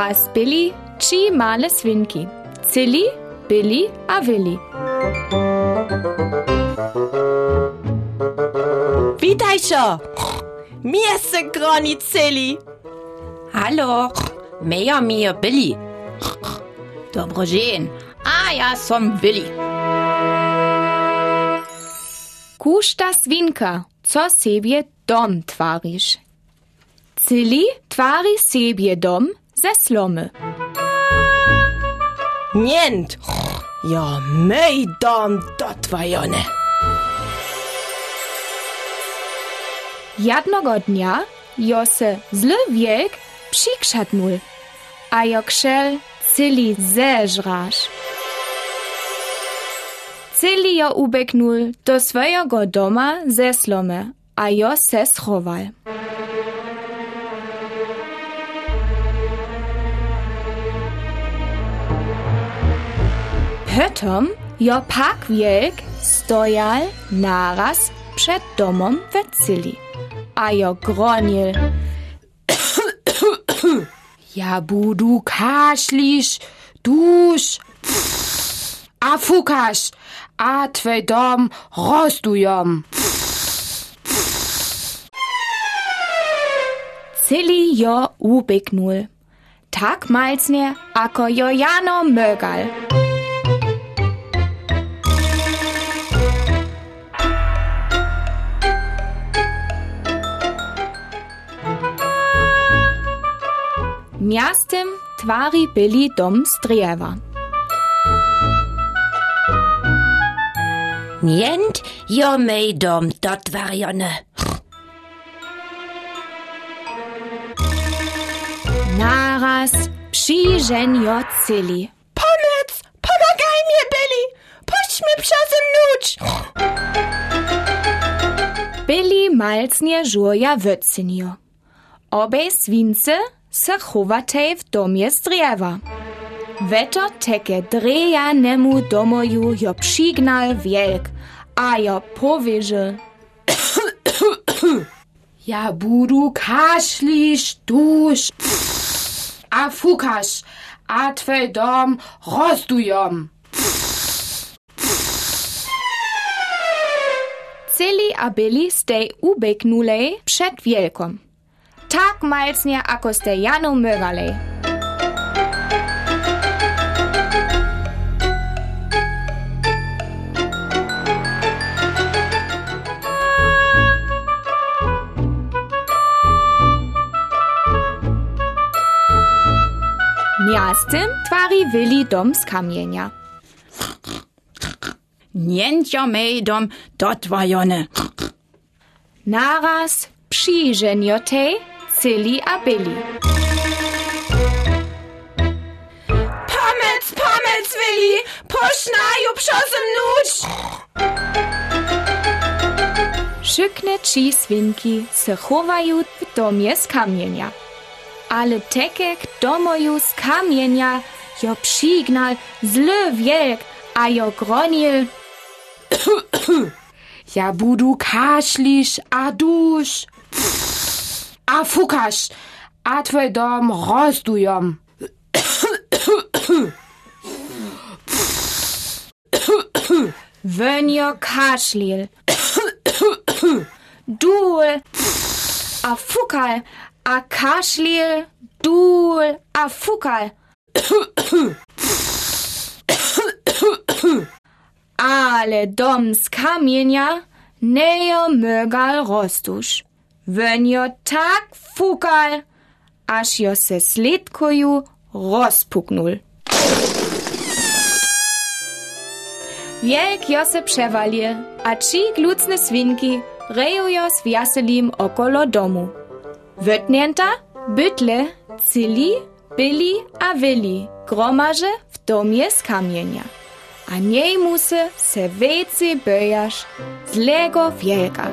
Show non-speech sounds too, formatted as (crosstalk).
Raz byli trzy male swinki. Cili, Billy a Willi. Witajcie! Mir se groni celi. Hallo, meja mir Billy. Dobro dzień. A ja som Willi. Kuszta swinka, co sobie dom twarisz. Cili twari sobie dom Zeslony. Nient! Ja mejdan dotvajone! Jednego dnia Jose zły wiek przykrzadnul, a jokszel cyli zeżrasz. Cyli jo ubeknul do swojego doma zeslome, a jo se schował. Potom jo pak wielk stojal naraz przed domom w cili, a (coughs) jo gronil. Ja, budu kašliš, duš, a fukaš, a tvoj dom rozdujom. Cili jo ubeknul. Tak malcnie, ako jo jano mögal. Miastem twari byli dom z drzewa. Nient, jo mej dom dotwarione. Naraz przyżeń jo cili. Pomec! Pomagaj mir, Billy! Puść mnie przezem nuć! Byli malcnie żuja wycynio. Obej swince se chovatej v domje z dreva. Veto teke drejanemu domoju jo přignal wielk, a jo powierzy. (coughs) ja budu kaszlisz, dusz, a fukasz, a twój dom rozdujom. Celi a byli z tej ubiegnułej przed wielką. Tak malcnie, ako ste janu mygalej. Miastem twari Willi dom z kamienia. Nient jo mej dom dotwarione. Naraz przyżeniotej Cili a Billy. Pomec, pomec, Willi! Puść na ju przezem nuć! Szykne trzy swinki se chowają w domie z kamienia. Ale tekek domoju z kamienia jo przygnal zły wielk, a jo gronil. (coughs) Ja, budu kašliš, a duš, a fukaš, a tvoj dom rozdujom. Wönjo kašlil. Dul, a fukal, a kašlil, dul, a fukal. Ale dom z kamienia mögal roztuš. Wönjo tak fukal, aż jo se slitkoju rozpuknul. Wielk jo se przewalie, a trzy glucne swinki rejujo z wjaselim okolo domu. Wytnięta, bytle, cili, byli a willi gromarze w domie z kamienia. A niej musy se wejcy bojasz zlego wielka.